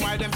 why them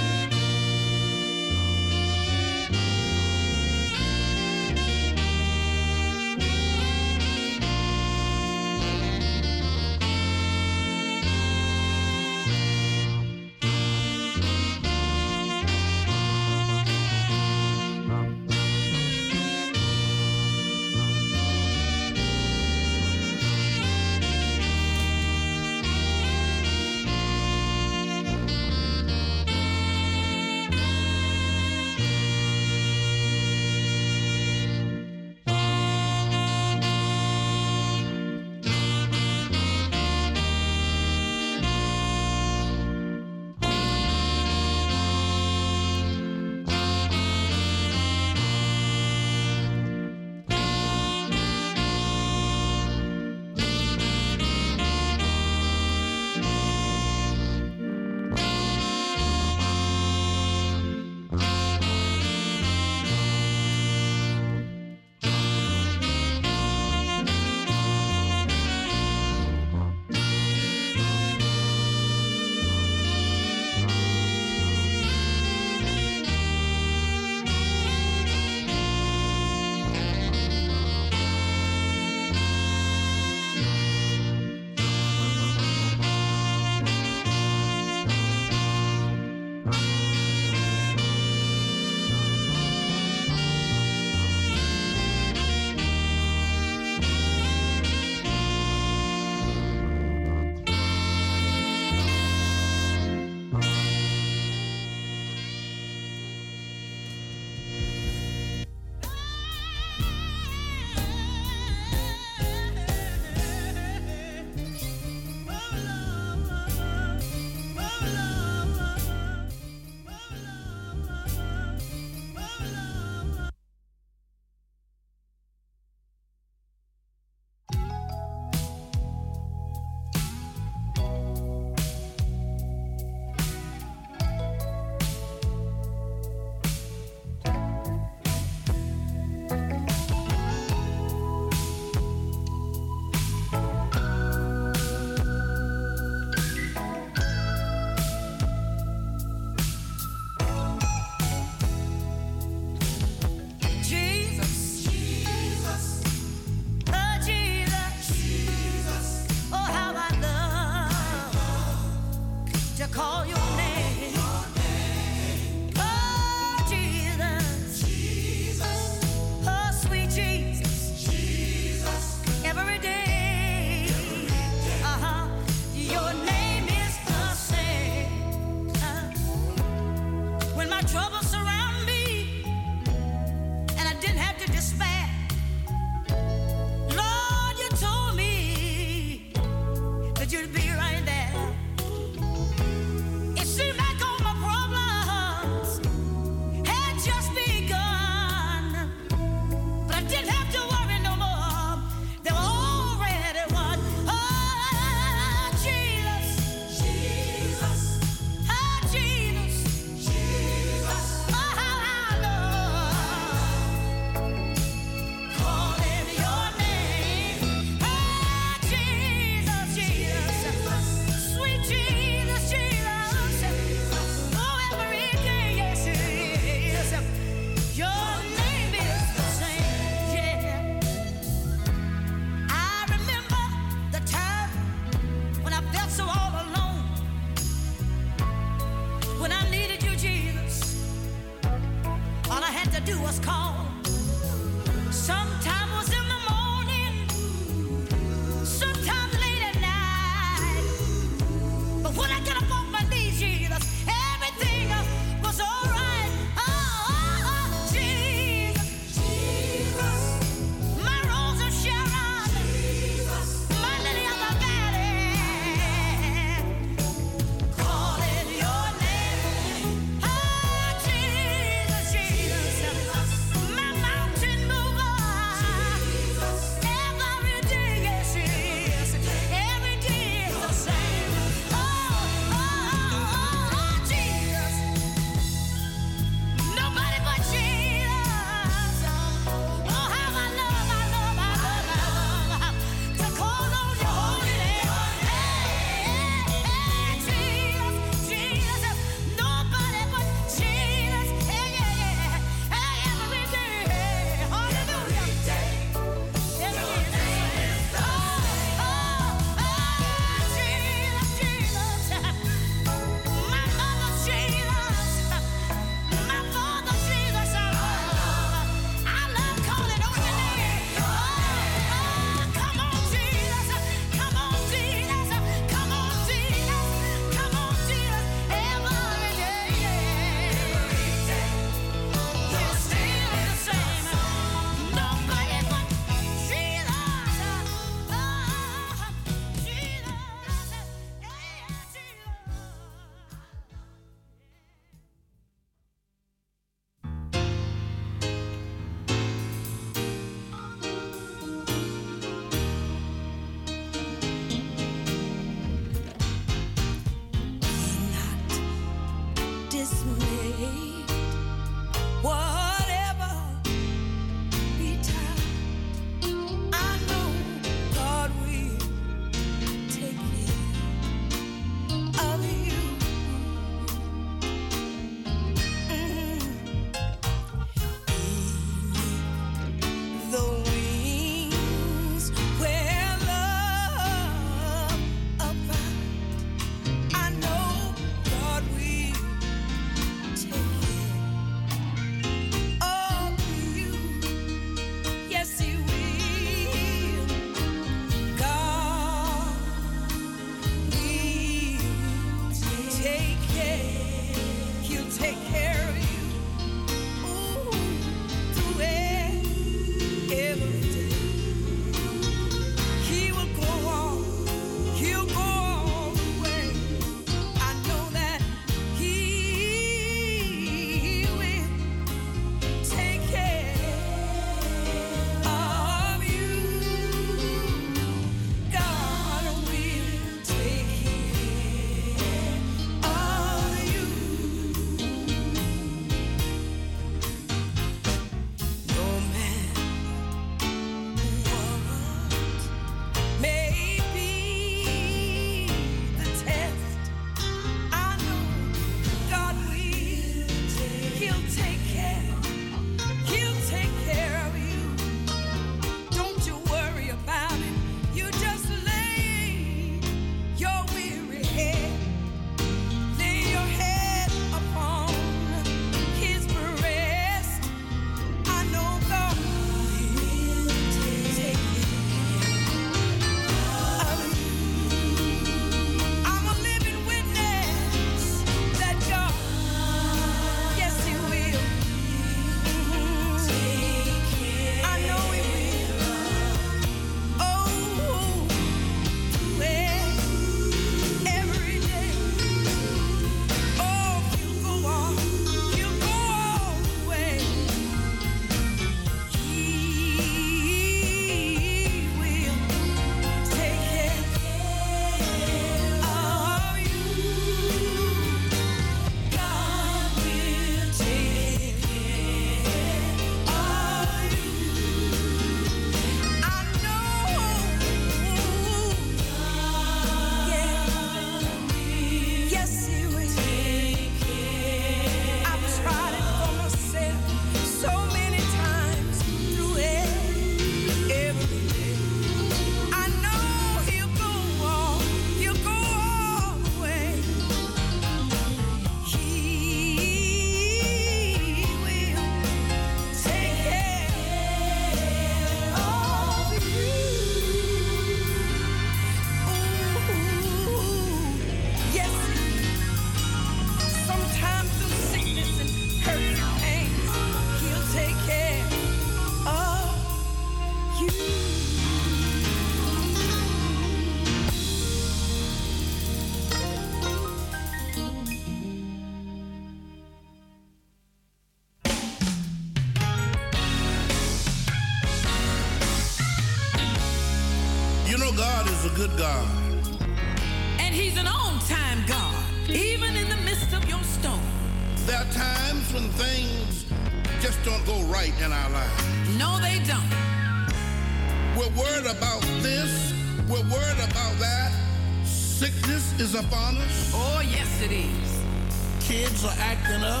are acting up.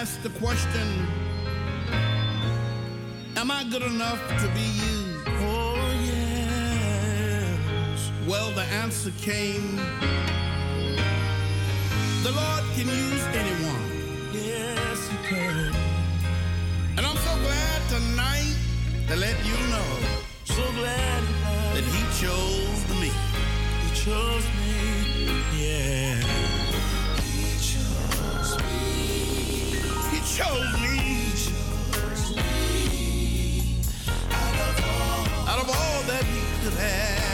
Ask the question Am I good enough to be used? Oh, yes. Well, the answer came The Lord can use anyone. Yes, He can. And I'm so glad tonight to let you know. So glad that He chose me. He chose me. Yeah. Chose me. Out of all that he could have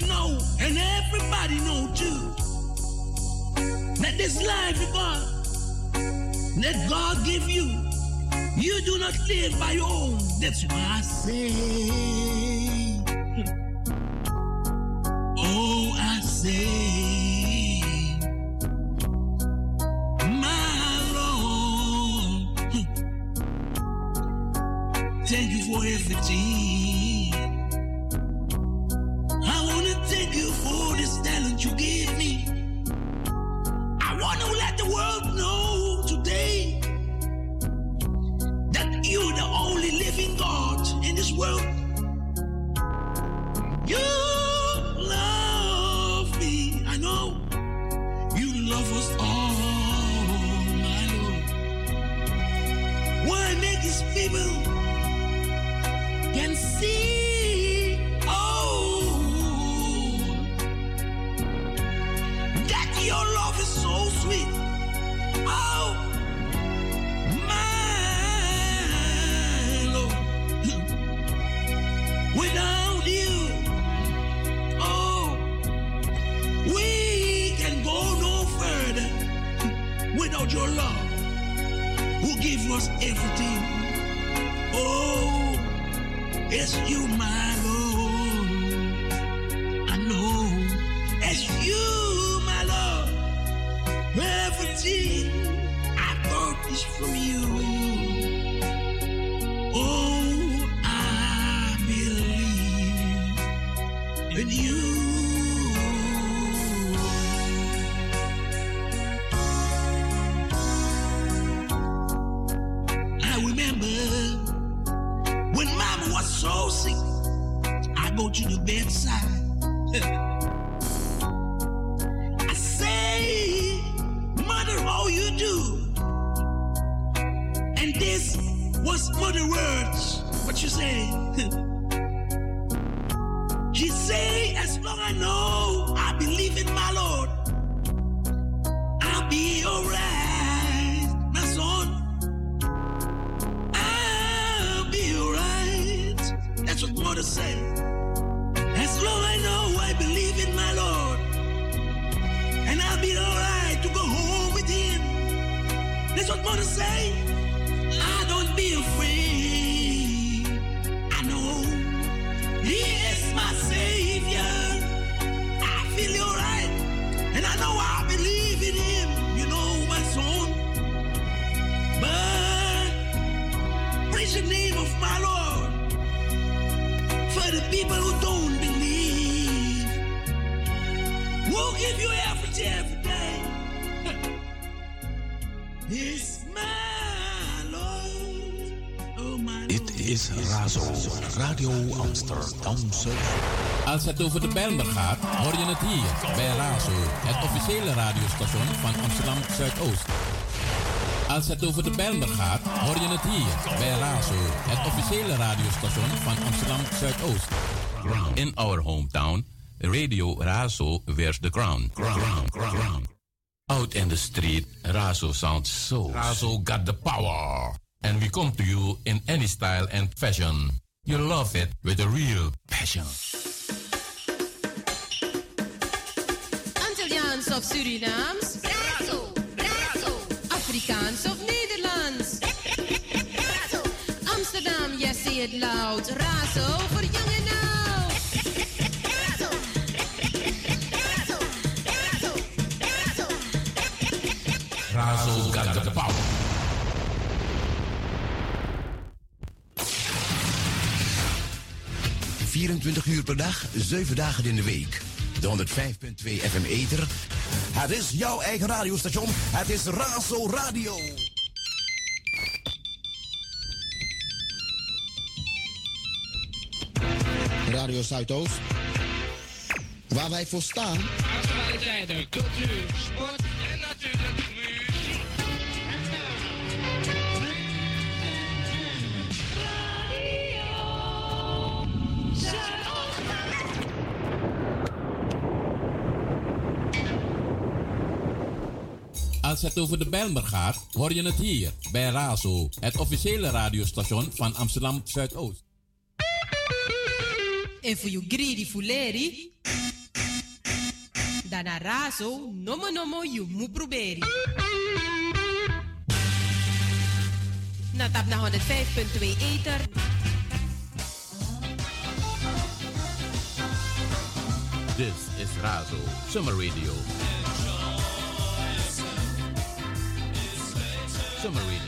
you know, and everybody know too, that this life of God, Let God give you, you do not live by your own. That's why I say. Without your love, who gives us everything. Oh, it's you, my Lord. I know it's you, my Lord. Everything I thought is from you. Als het over de Bijlmer gaat, hoor je het hier bij Razo, het officiële radiostation van Amsterdam Zuidoost. Als het over de Bijlmer gaat, hoor je het hier bij Razo, het officiële radiostation van Amsterdam Zuidoost. In our hometown, Radio Razo wears the crown. crown, crown. Out in the street, Razo sounds so. Razo got the power. And we come to you in any style and fashion. You love it with a real passion. Of Surinaams? Razo, Razo. Afrikaans of Nederlands? Razo. Amsterdam, yes, say it loud. Razo voor jong en. Razo. Razo. Razo. Razo. Razo got the power. ...24 uur per dag, 7 dagen in de week. De 105.2 FM Eter. Het is jouw eigen radiostation. Het is Razo Radio. Radio Zuidoost. Waar wij voor staan. Actualiteiten, cultuur, sport Als het over de Bijlmer gaat, hoor je het hier bij Razo, het officiële radiostation van Amsterdam Zuidoost. En voor you greedy fuleri, dan razo, nomo nomo you mu proberi. Na tap na 105.2 Ether. This is Razo Summer Radio. Summer Radio.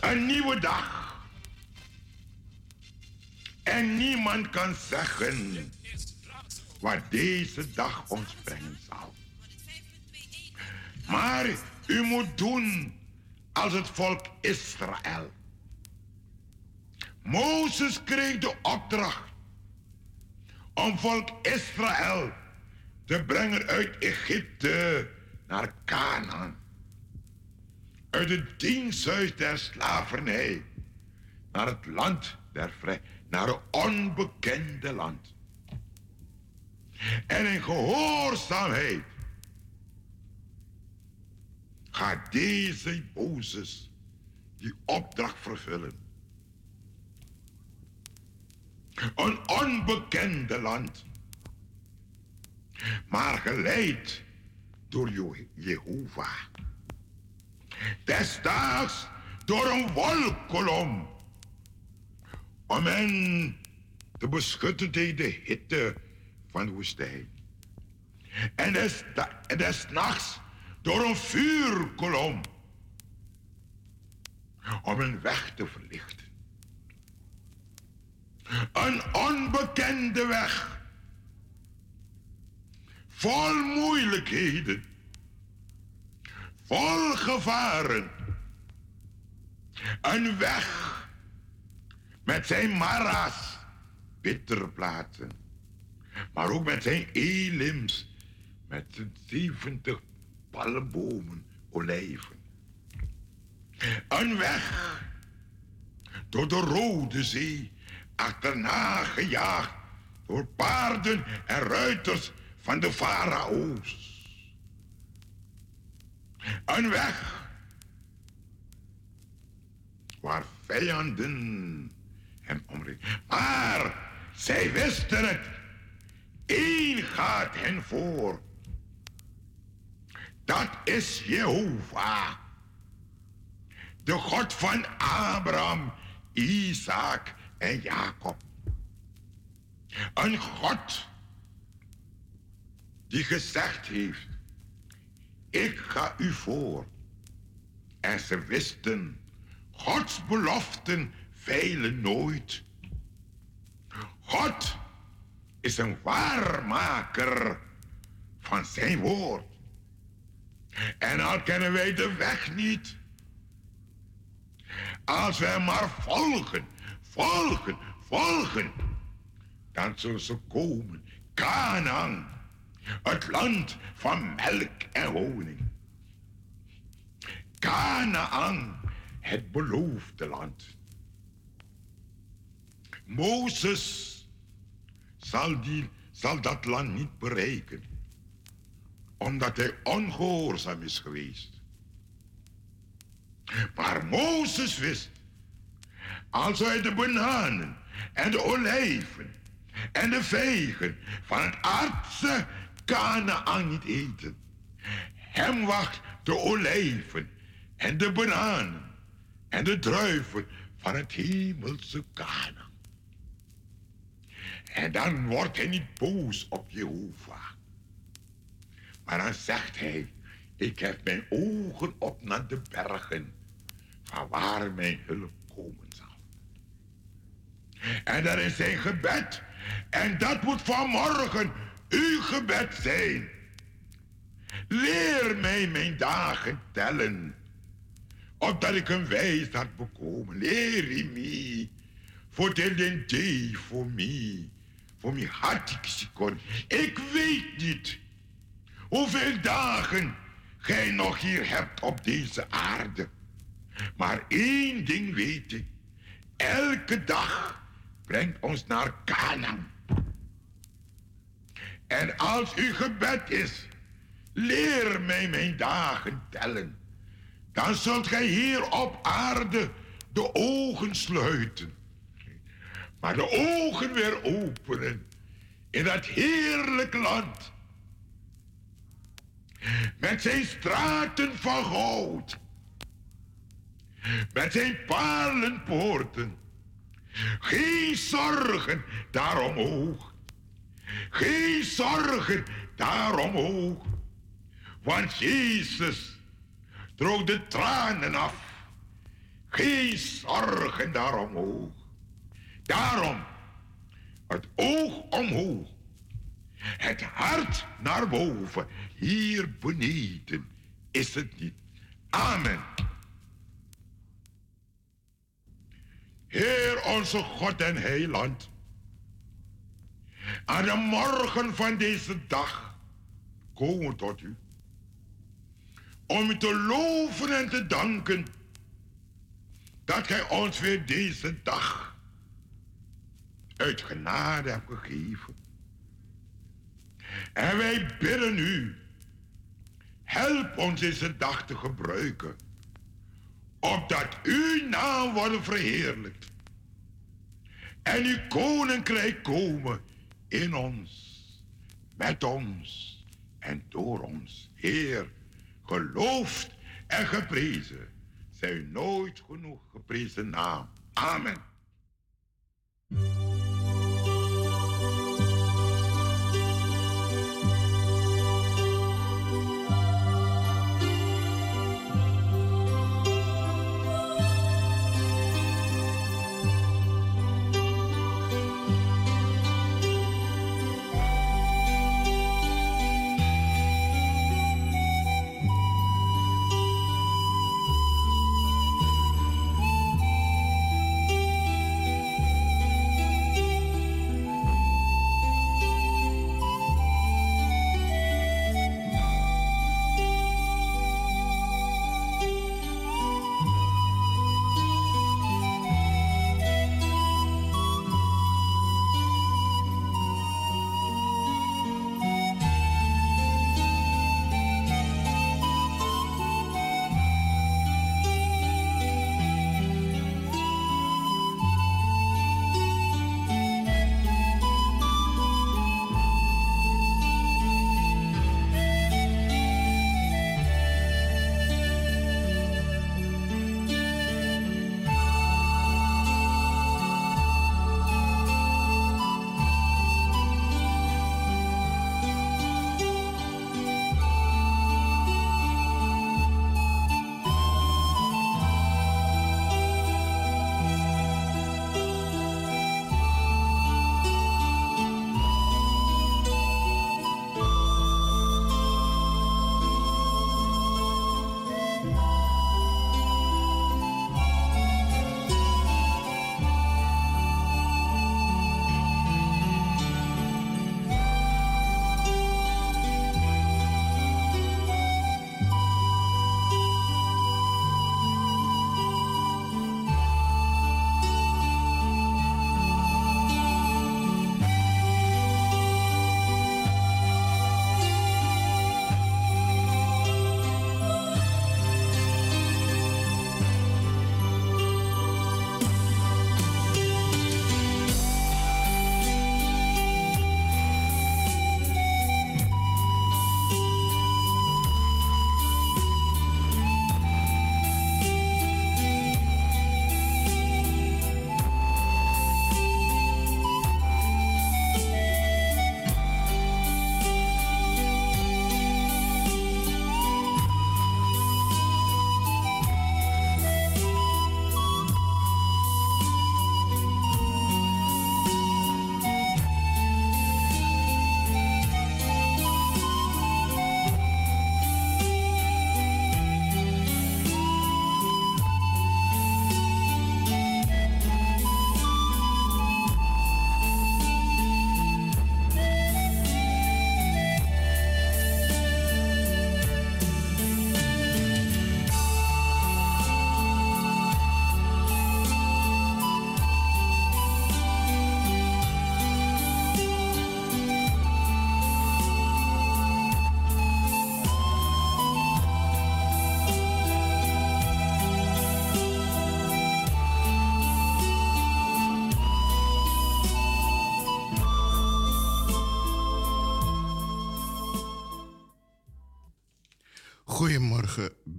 Een nieuwe dag. En niemand kan zeggen wat deze dag ons brengen zal. Maar u moet doen als het volk Israël. Mozes kreeg de opdracht om volk Israël te brengen uit Egypte naar Canaan. Uit het diensthuis der slavernij naar het land der vrij, naar een onbekende land. En in gehoorzaamheid gaat deze Mozes die opdracht vervullen. Een onbekende land. Maar geleid door Je- Jehovah. Desdaags door een wolkolom. Om hen te beschutten tegen de hitte van de woestijn. En des, des nachts door een vuurkolom. Om een weg te verlichten. Een onbekende weg. Vol moeilijkheden. Vol gevaren. Een weg met zijn mara's, bitterplaten. Maar ook met zijn elims, met zijn 70 palmbomen, olijven. Een weg door de Rode Zee, achterna gejaagd door paarden en ruiters van de farao's. Een weg waar vijanden hem omringen. Maar zij wisten het. Eén gaat hen voor. Dat is Jehovah. De God van Abraham, Isaac en Jacob. Een God die gezegd heeft, ik ga u voor. En ze wisten, Gods beloften veilen nooit. God is een waarmaker van zijn woord. En al kennen wij de weg niet. Als wij maar volgen, volgen, volgen, dan zullen ze komen. Canaan, het land van melk en honing. Canaan, het beloofde land. Mozes zal, die, zal dat land niet bereiken, omdat hij ongehoorzaam is geweest. Maar Mozes wist, als hij de bananen en de olijven en de vegen van het aardse Canaan niet eten, hem wacht de olijven en de bananen en de druiven van het hemelse Canaan. En dan wordt hij niet boos op Jehovah. Maar dan zegt hij, ik heb mijn ogen op naar de bergen, van waar mijn hulp komen zal. En dat is zijn gebed. En dat moet vanmorgen uw gebed zijn. Leer mij mijn dagen tellen, opdat ik een wijsheid bekomen. Leer me, voor den day voor mij, voor mij had ik ze kon. Ik weet niet hoeveel dagen gij nog hier hebt op deze aarde. Maar één ding weet ik. Elke dag brengt ons naar Canaan. En als uw gebed is, leer mij mijn dagen tellen. Dan zult gij hier op aarde de ogen sluiten. Maar de ogen weer openen in dat heerlijk land. Met zijn straten van goud. Met zijn palenpoorten. Geen zorgen daar omhoog. Geen zorgen daar omhoog. Want Jezus droog de tranen af. Geen zorgen daar omhoog. Daarom het oog omhoog. Het hart naar boven. Hier beneden is het niet. Amen. Heer onze God en Heiland. Aan de morgen van deze dag komen we tot u. Om u te loven en te danken dat gij ons weer deze dag uit genade hebt gegeven. En wij bidden u, help ons deze dag te gebruiken, opdat uw naam wordt verheerlijkt en uw koninkrijk komen in ons, met ons en door ons. Heer, geloofd en geprezen zij u nooit genoeg geprezen naam. Amen.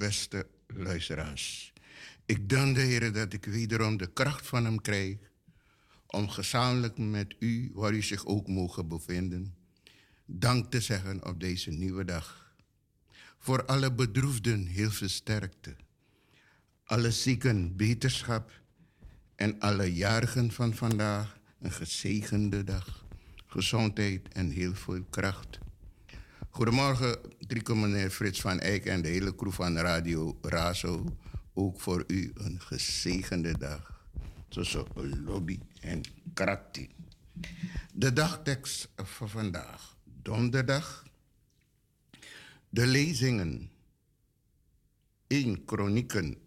Beste luisteraars. Ik dank de Heer dat ik wederom de kracht van Hem krijg om gezamenlijk met u, waar u zich ook mogen bevinden, dank te zeggen op deze nieuwe dag. Voor alle bedroefden heel veel sterkte, alle zieken beterschap en alle jarigen van vandaag een gezegende dag, gezondheid en heel veel kracht. Goedemorgen, drie meneer Frits van Eyck en de hele crew van Radio Razo. Ook voor u een gezegende dag. Tussen lobby en krakti. De dagtekst van vandaag, donderdag. De lezingen 1 Kronieken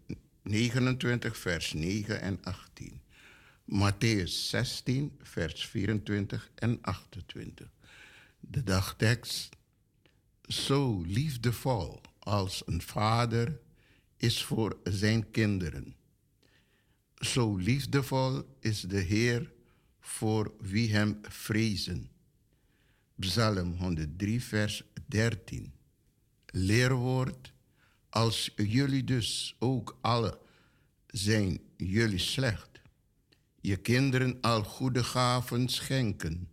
29, vers 9 en 18. Matthäus 16, vers 24 en 28. De dagtekst. Zo liefdevol als een vader is voor zijn kinderen. Zo liefdevol is de Heer voor wie hem vrezen. Psalm 103, vers 13. Leerwoord. Als jullie dus ook alle zijn jullie slecht, je kinderen al goede gaven schenken,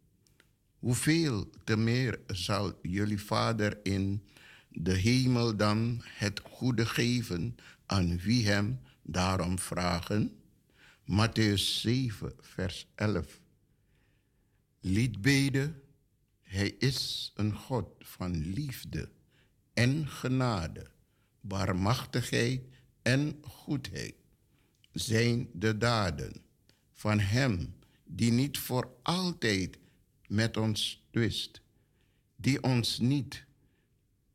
hoeveel te meer zal jullie Vader in de hemel dan het goede geven aan wie hem daarom vragen? Matthäus 7, vers 11. Liedbeden, Hij is een God van liefde en genade, barmachtigheid en goedheid. Zijn de daden van Hem die niet voor altijd met ons twist, die ons niet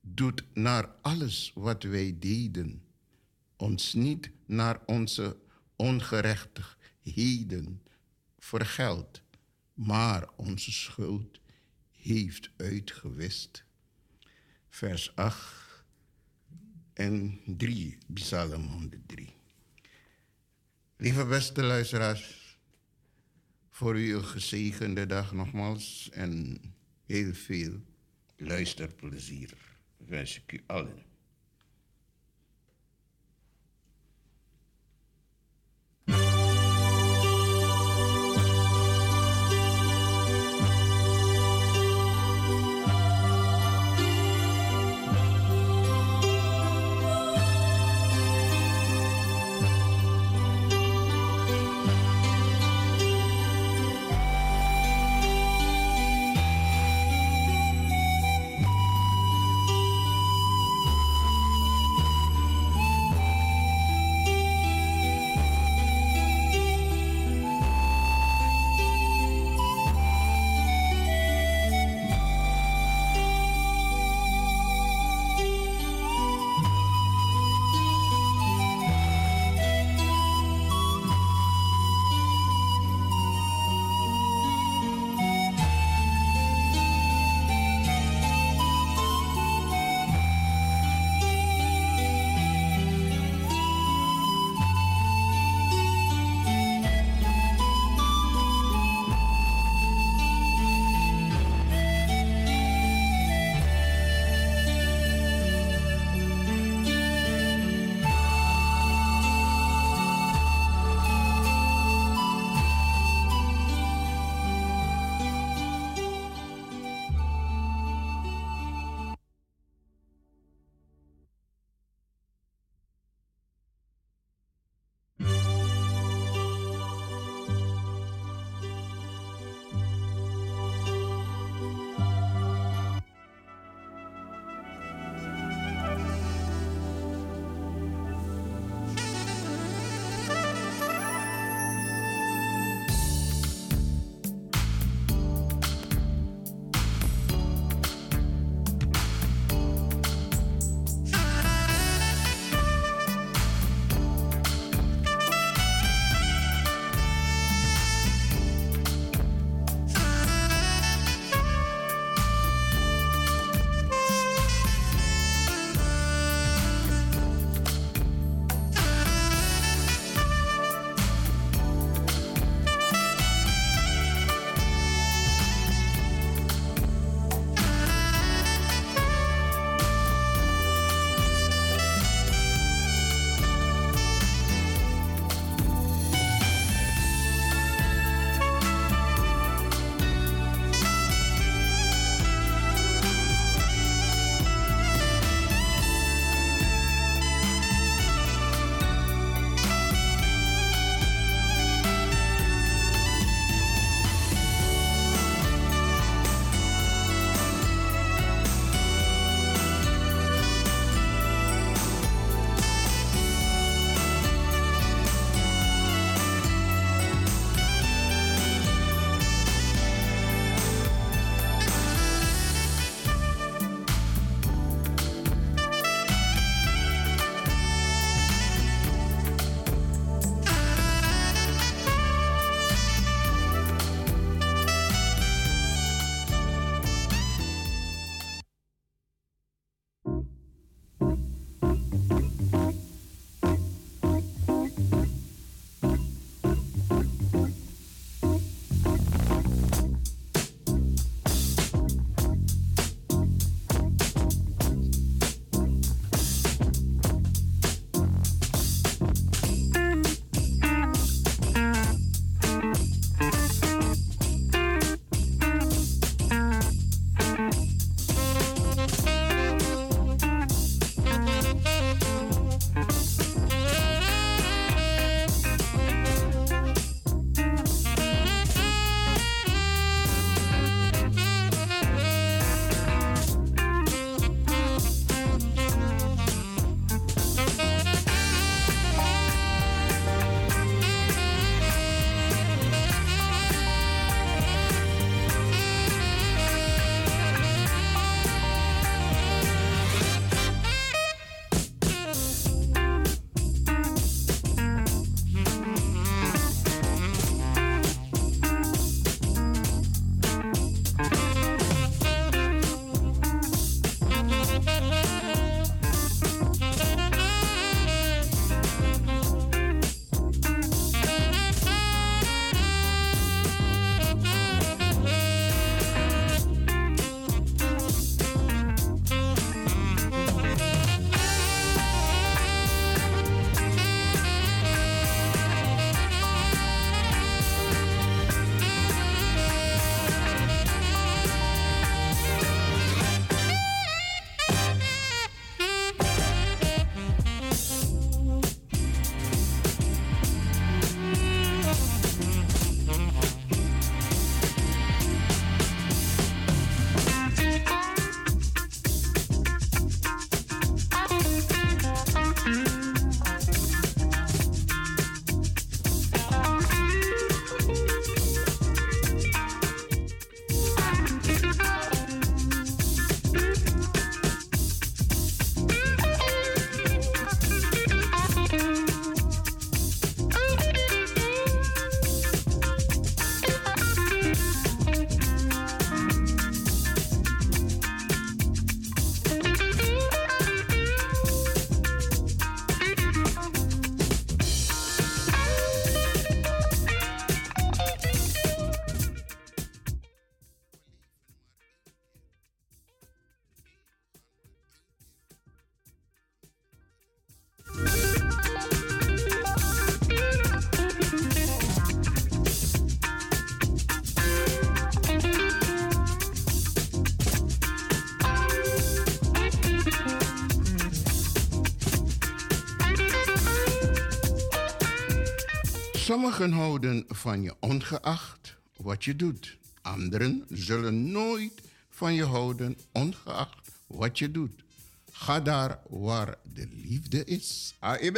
doet naar alles wat wij deden, ons niet naar onze ongerechtigheden vergeld, maar onze schuld heeft uitgewist. Vers 8 en 3, Psalm 103. Lieve beste luisteraars, voor u een gezegende dag nogmaals en heel veel luisterplezier wens ik u allen. Houden van je ongeacht wat je doet. Anderen zullen nooit van je houden ongeacht wat je doet. Ga daar waar de liefde is. AEB.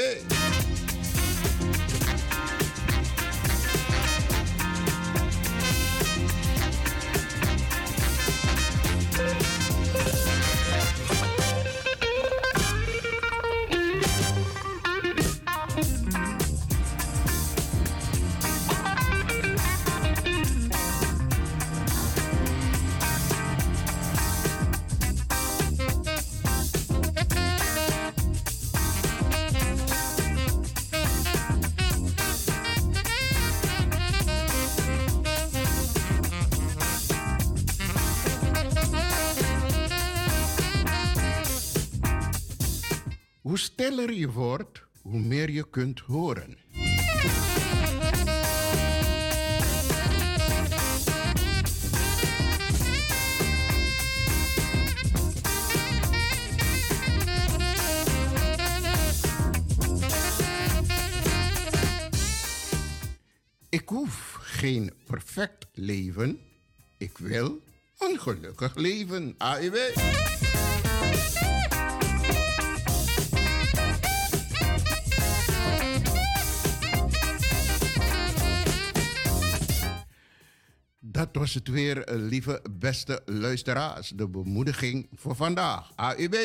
Stiller je wordt, hoe meer je kunt horen. Ik hoef geen perfect leven. Ik wil een gelukkig leven. Dat was het weer, eh, lieve beste luisteraars. De bemoediging voor vandaag. AUB.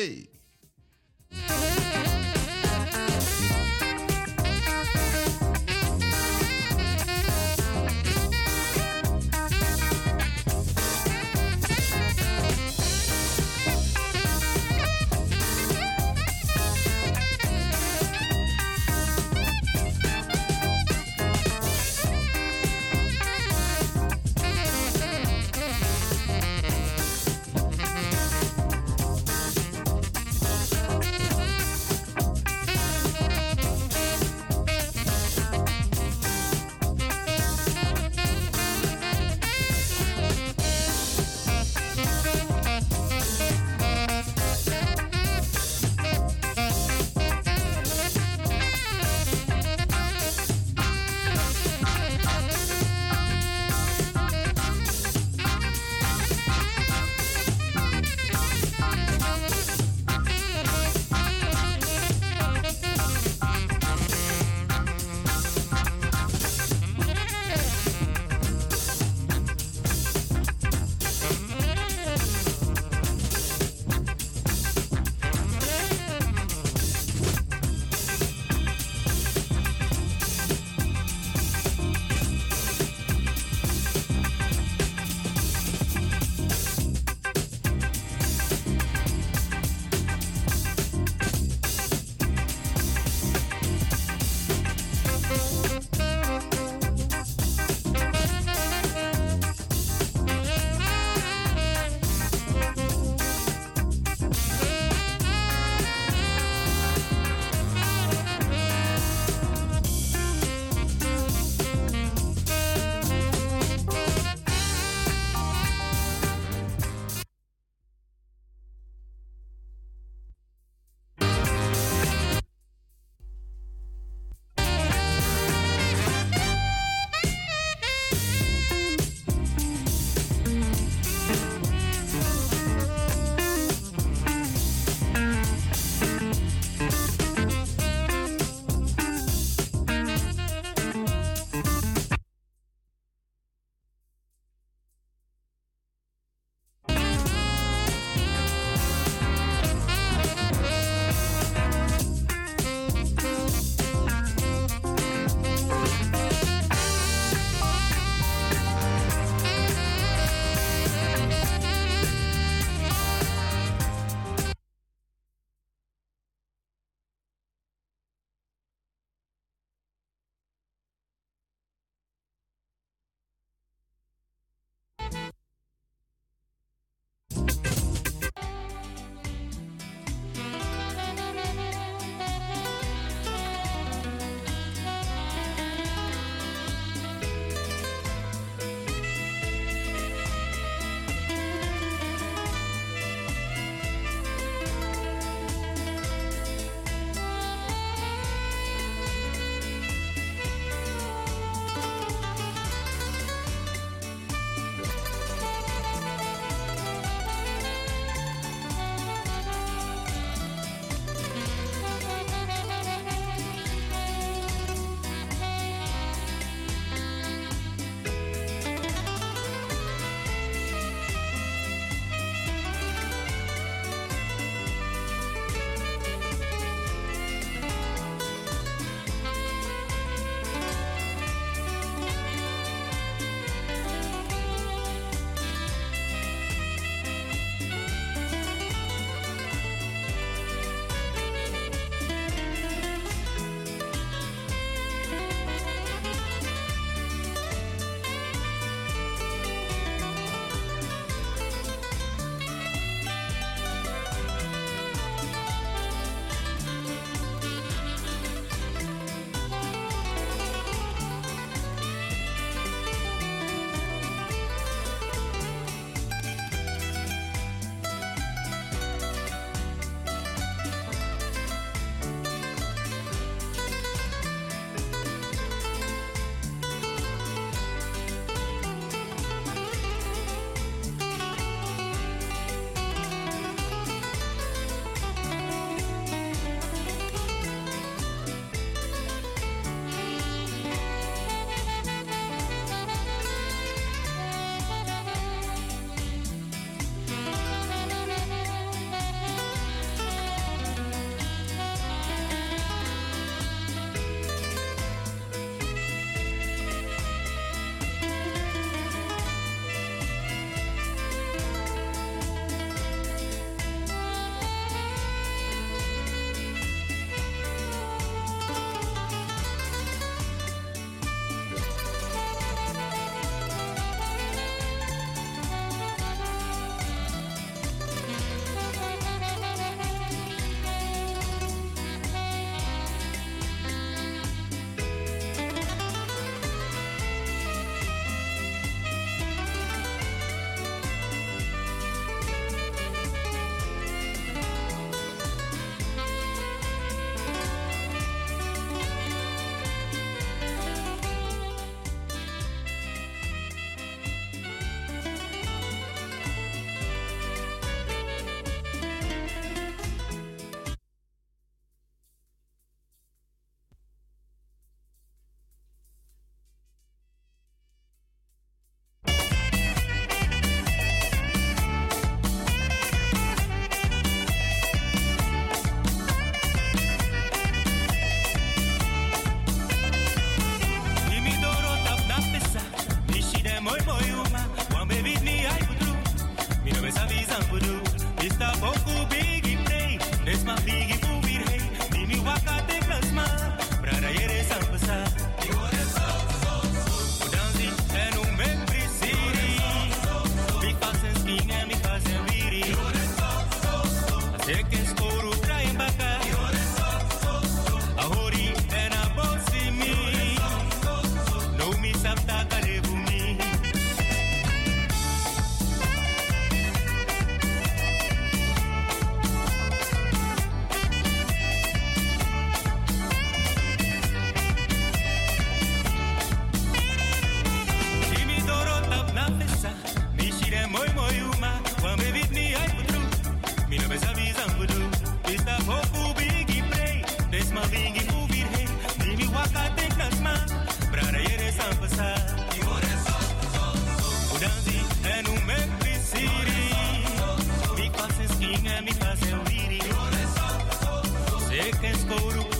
escouro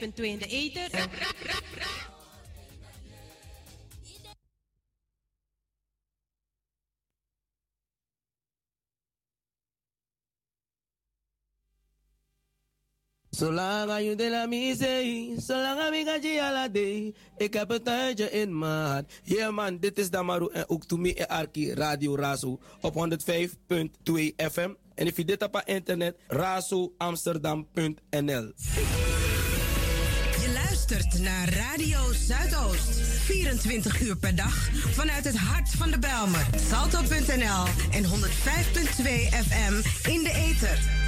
105.2 in de ether. Zolang je de la misee, zolang ik. Ik heb een tuintje in mijn hart. Yeah man, dit is Damaru en ook to me en Arki Radio Razo op 105.2 FM. En if je dit op internet, razoamsterdam.nl. Naar Radio Zuidoost. 24 uur per dag vanuit het hart van de Belmer. Salto.nl en 105.2 FM in de ether.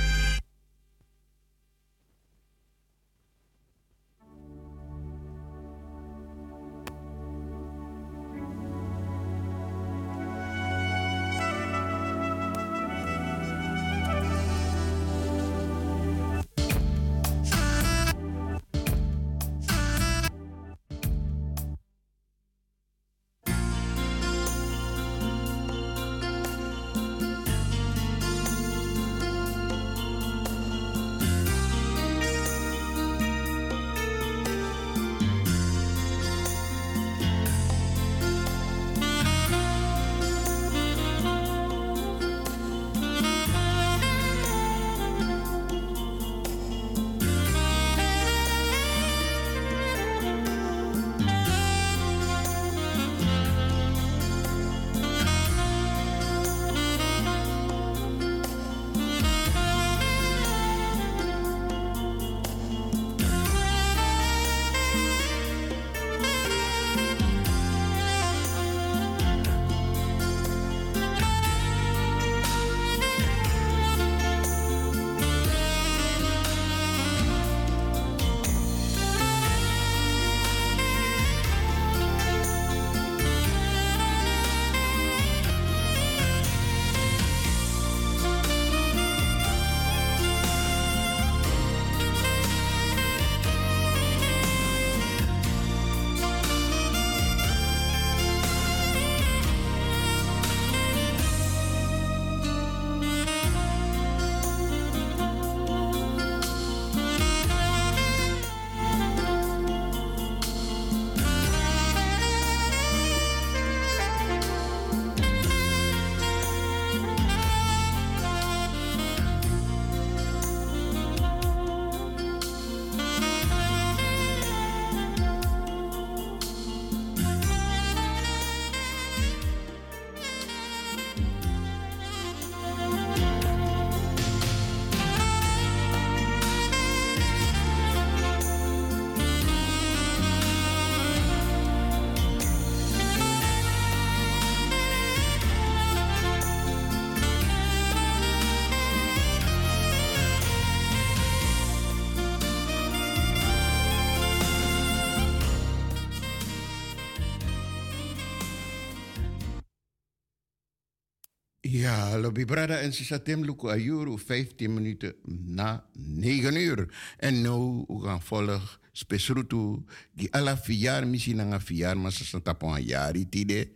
Ja, Lobby Brada en Sisatem Luku Ayuru, 15 minuten na 9 uur. En nu gaan volgen spesrutu die alla vier missie na vier maar ze zijn tapo een tide.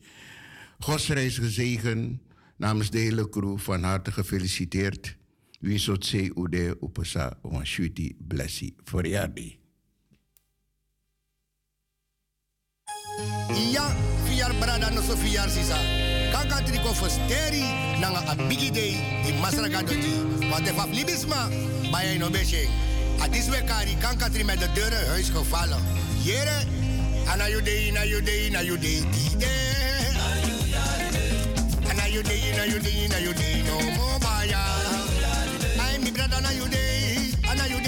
Godsreis gezegen namens de hele crew van harte gefeliciteerd. Wie zot se ude upasa een shuti blessie jari. Ja, vier brada no so vier. Kaka triko fosteri nanga a bigi day di masraga doji. Want de libisma, bij no besje. A diswe kari kanka tri met de deuren huis gevallen. Jere, ana day, na day, na day, die day. Ana day, na day, na day, no more baya. I mi brada na you day, ana you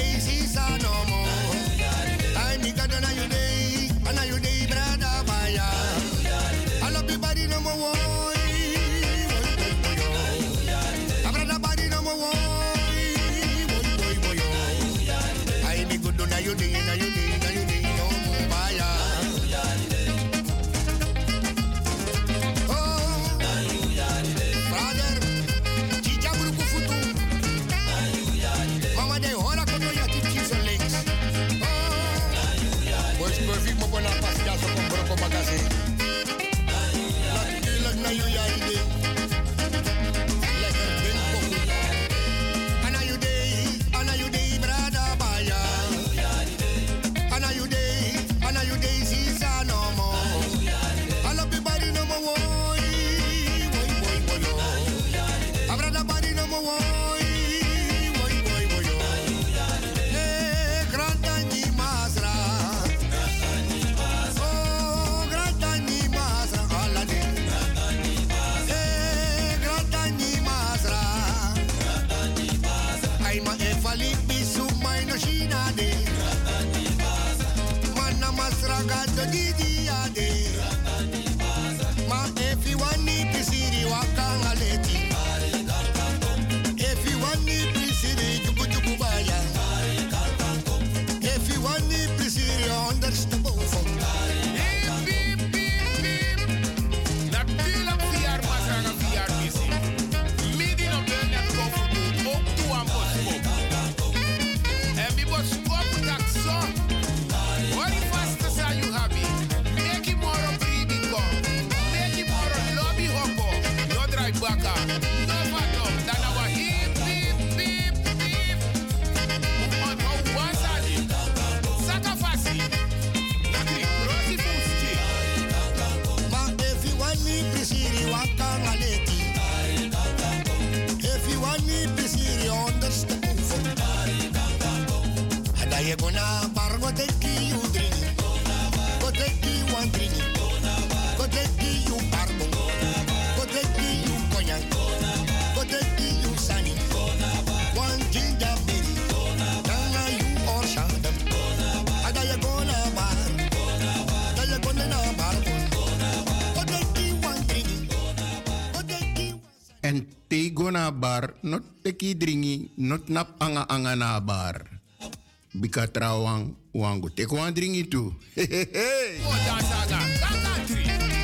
you day, you not teki dringi, not nap anga anga na bar. Bika trawang wangu. Teko wang dringi tu. Hehehe. Oh,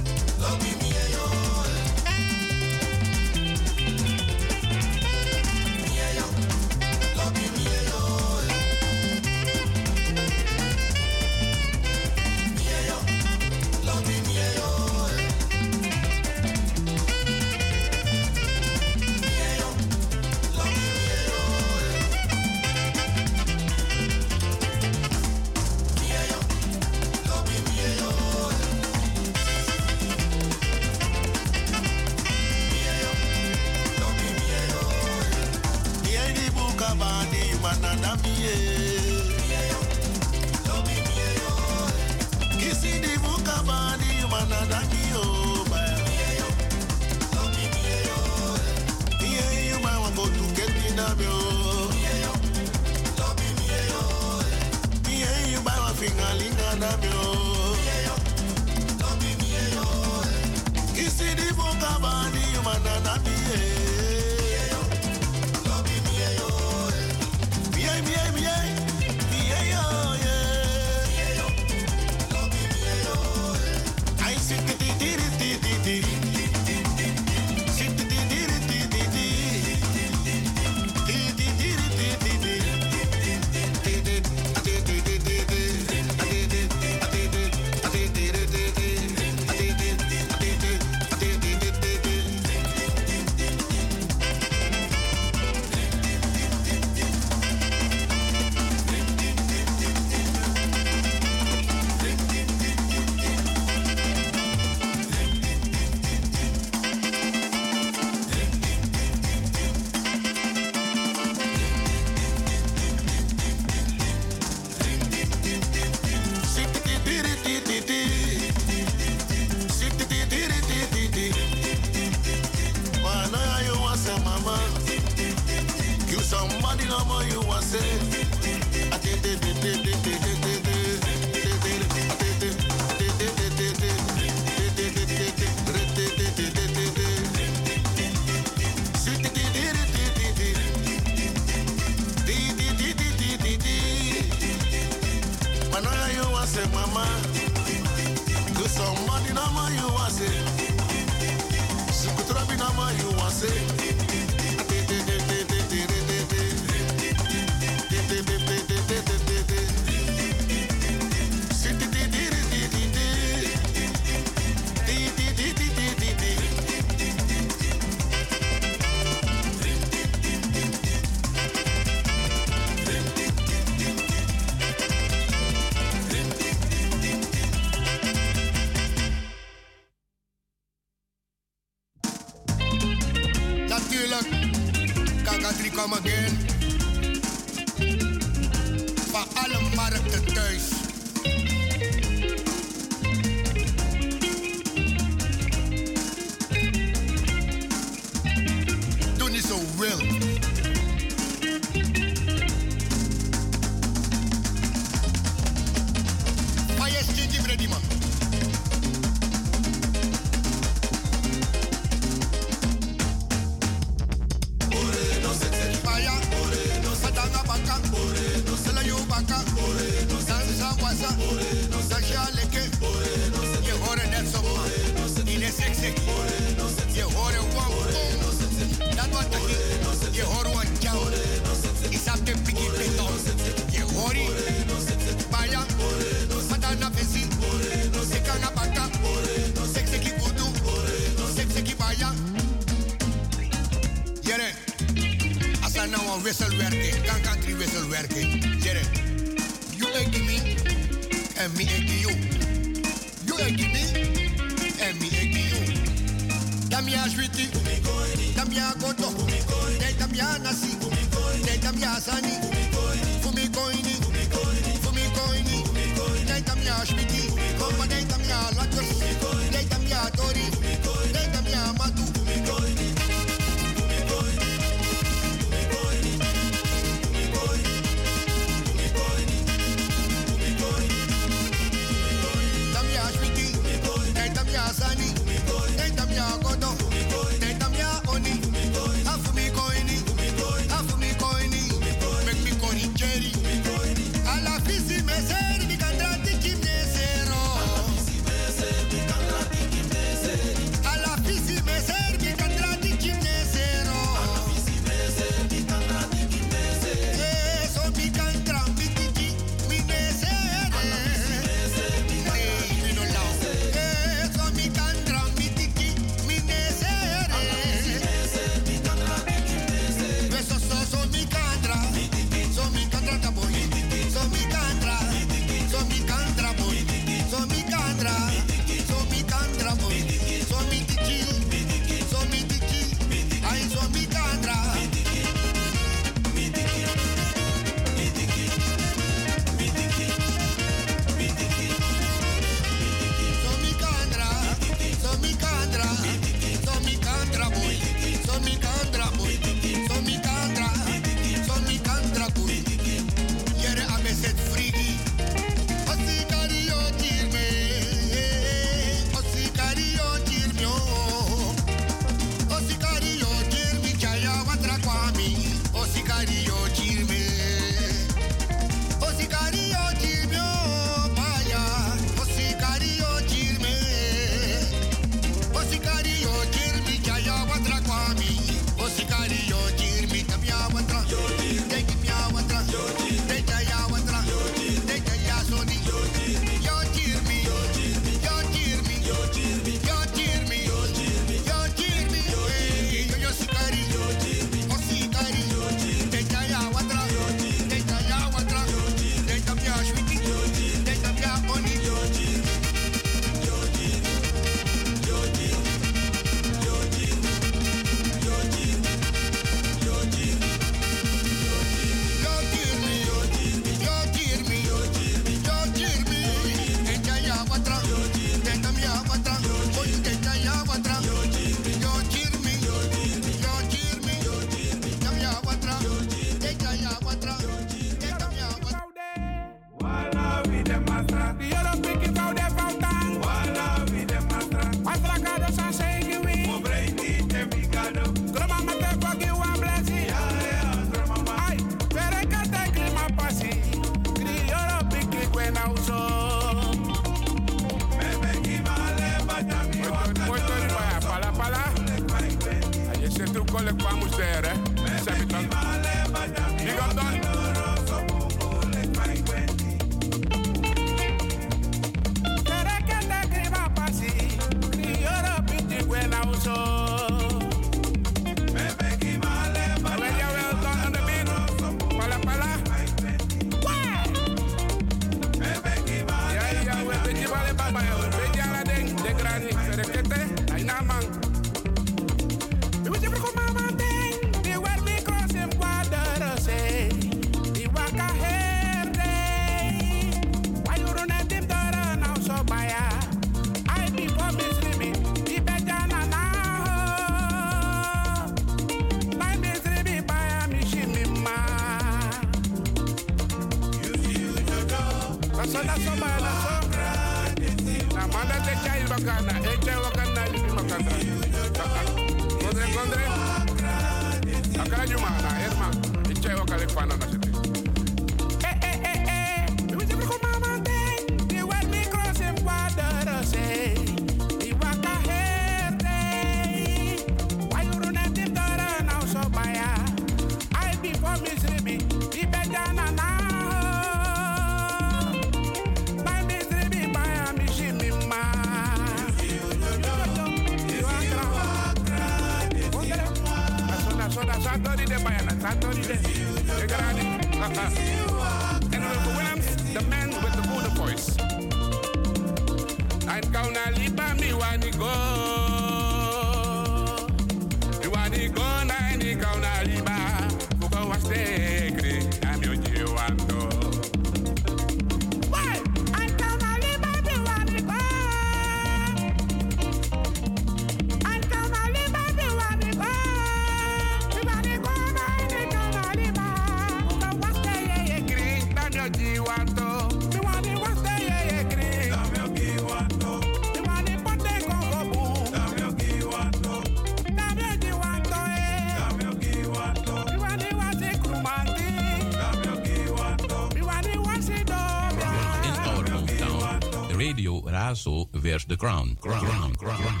wears the crown. crown, crown, crown.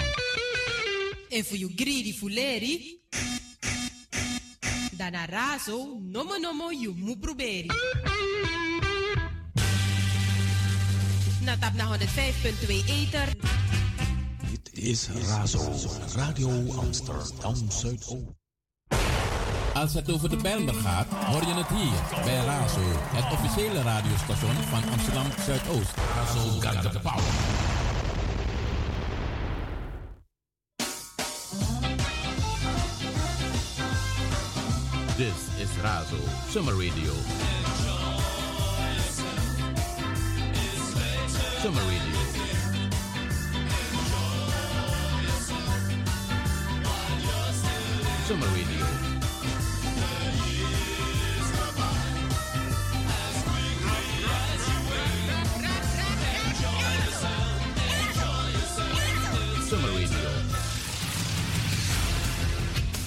En voor e je greedy fuleri, dan razo, nomo nomo, je moet proberen. Na na 105.2 Eter. Dit is Razo, Radio Amsterdam Zuidoost. Als het over de Bijlmer gaat, hoor je het hier bij Razo, het officiële radiostation van Amsterdam Zuidoost. Razo got the power. Salto, Summer Radio. Summer Radio. Summer Radio. Summer Radio.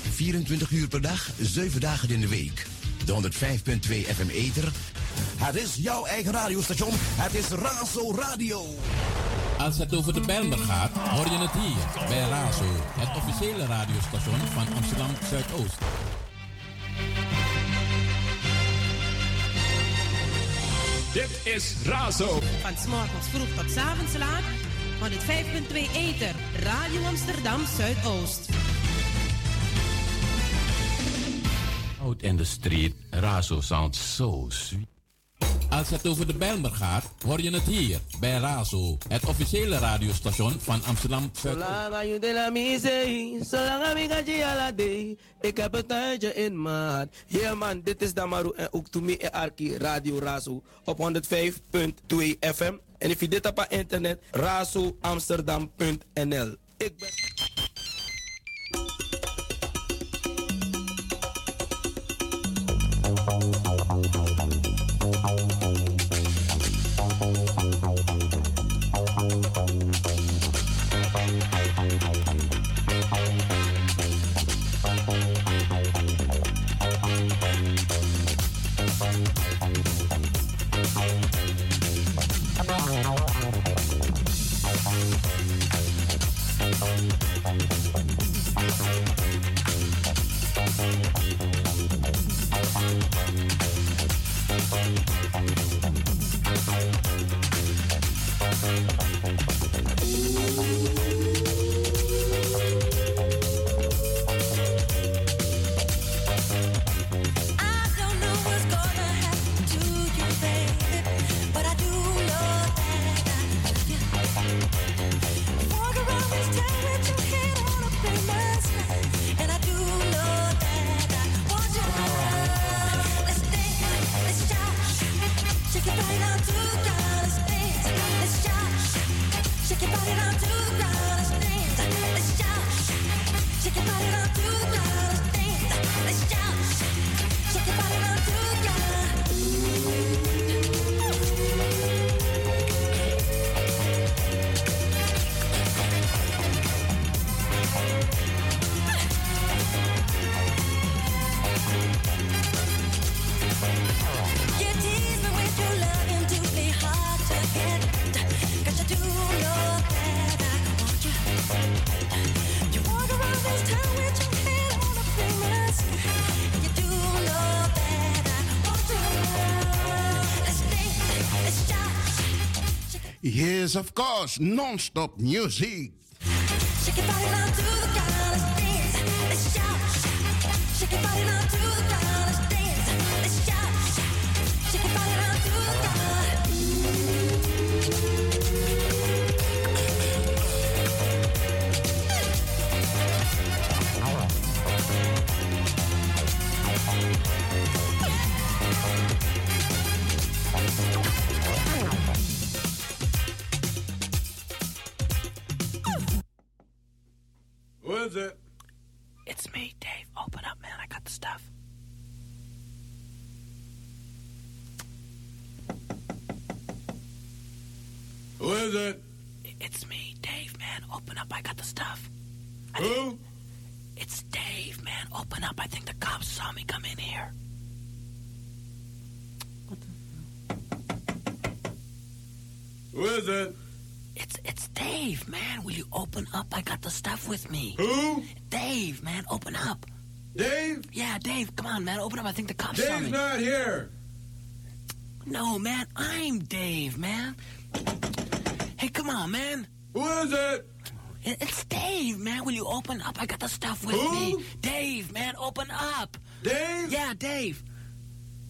24 uur per dag, 7 dagen in de week. De 105.2 FM Eter. Het is jouw eigen radiostation. Het is Razo Radio. Als het over de Bijlmer gaat, hoor je het hier bij Razo, het officiële radiostation van Amsterdam Zuidoost. Dit is Razo. Van s'morgens vroeg tot 's avonds laat. 105.2 Eter. Radio Amsterdam Zuidoost. Out in the street, Razo sounds so sweet. Als het over de Bijlmer gaat, hoor je het hier bij Razo, het officiële radiostation van Amsterdam Zuidoost. Zolang je de la misee, zolang amiga la day. Ik heb een tuintje in hart. Yeah man, dit is Damaru en ook to me en Arki Radio Razo op 105.2 FM. En if je dit op internet, razoamsterdam.nl. Ik ben... Yes, of course, non-stop music. Shake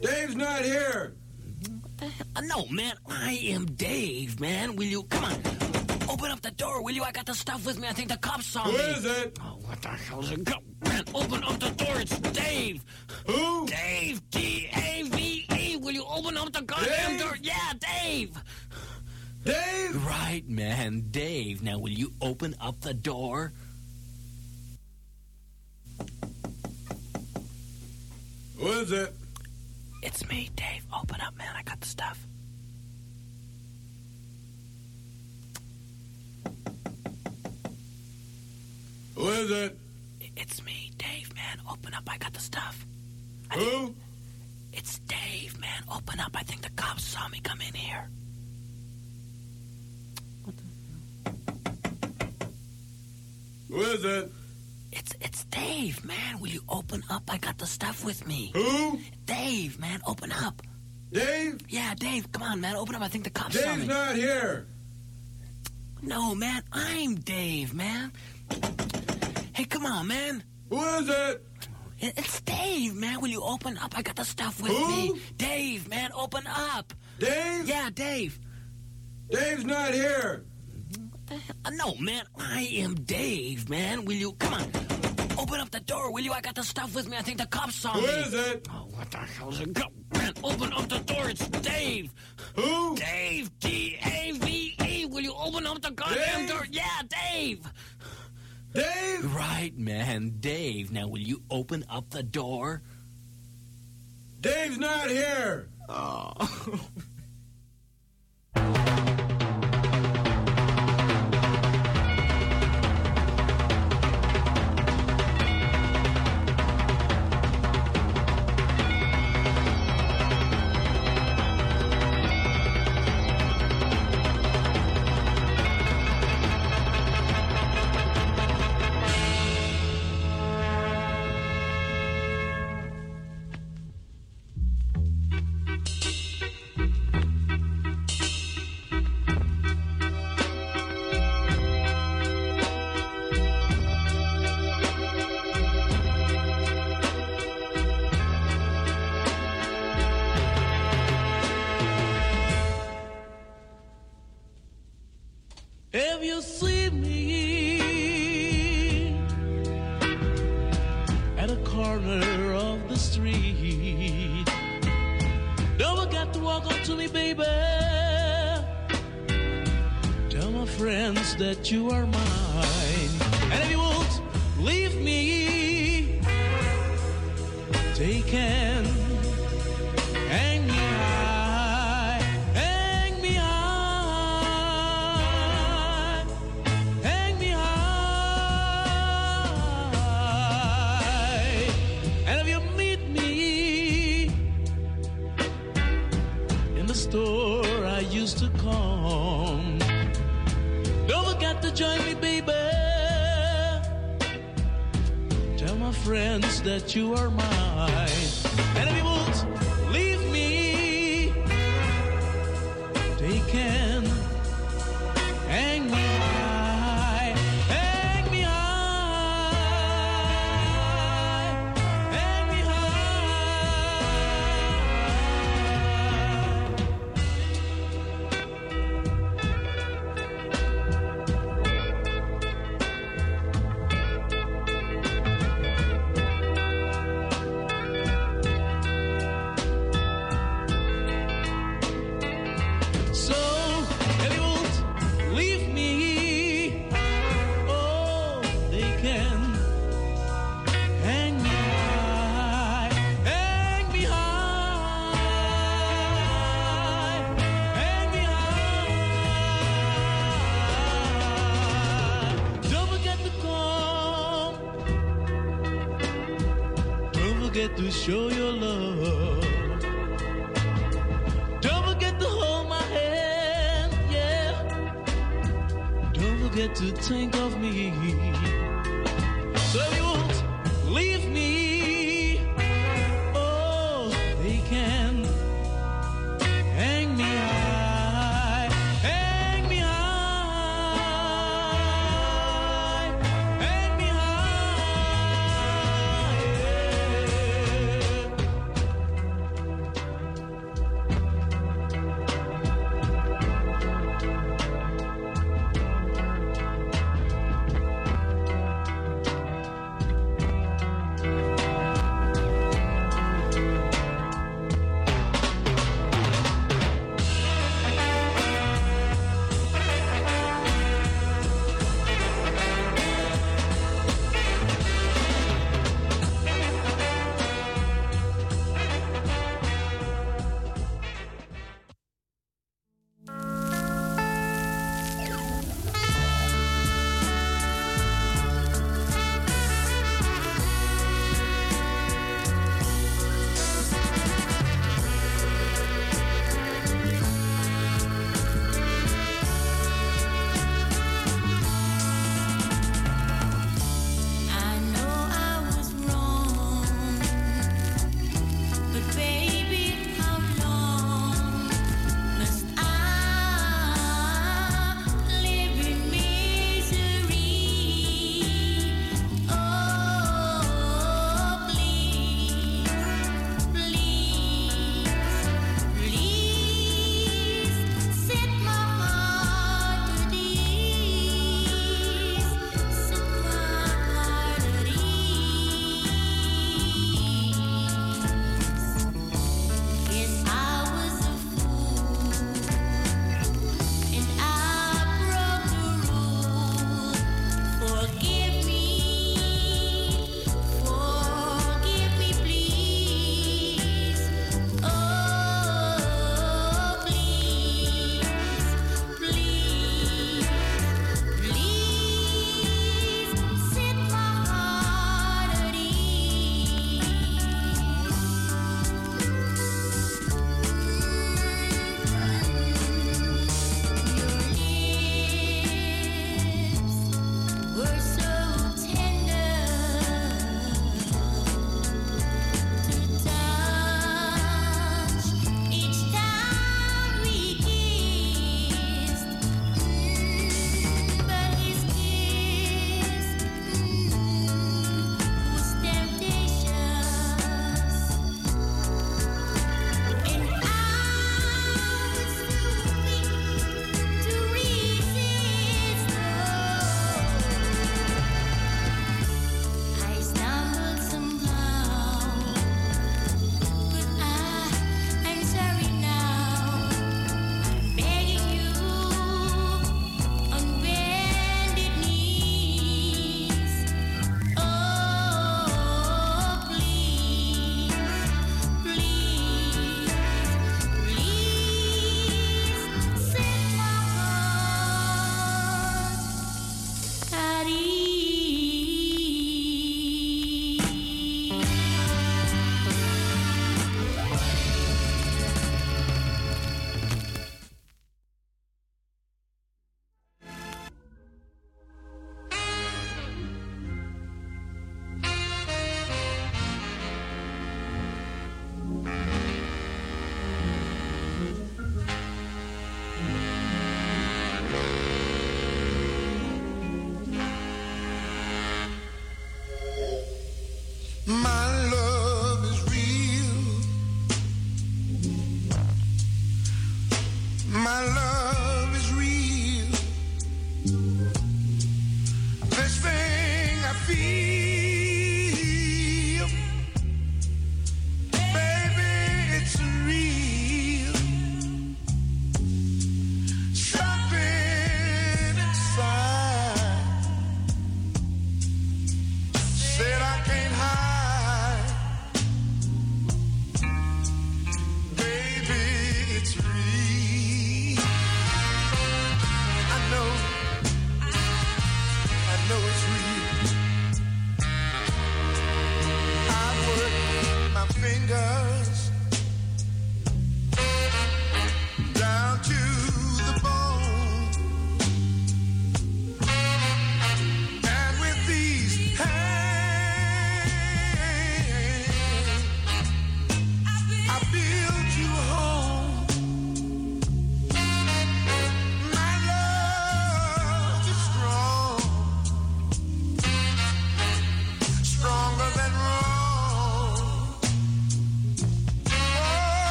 Dave's not here. Uh, no, man. I am Dave, man. Will you come on? Open up the door, will you? I got the stuff with me. I think the cops saw Who me. is it? Oh, what the hell is it? Go, man, open up the door. It's Dave. Who? Dave. D A V E. Will you open up the goddamn Dave? door? Yeah, Dave. Dave? Right, man. Dave. Now, will you open up the door? Who is it? It's me, Dave. Open up, man. I got the stuff. Who is it? It's me, Dave, man. Open up. I got the stuff. Who? It's Dave, man. Open up. I think the cops saw me come in here. What the hell? Who is it? It's it's Dave, man. Will you open up? I got the stuff with me. Who? Dave, man. Open up. Dave? Yeah, Dave. Come on, man. Open up. I think the cops saw Dave's me. not here. No, man. I'm Dave, man. Hey, come on, man. Who is it? It- It's Dave, man. Will you open up? I got the stuff with Who? me. Dave, man. Open up. Dave? Yeah, Dave. Dave's not here. Uh, no, man. I am Dave, man. Will you come on? Open up the door, will you? I got the stuff with me. I think the cops saw Who me. is it? Oh, what the hell's it? Go, man, open up the door. It's Dave. Who? Dave. D A V E. Will you open up the goddamn Dave? door? Yeah, Dave. Dave? Right, man. Dave. Now, will you open up the door? Dave's not here. Oh. friends that you are mine. And if you won't leave me, they can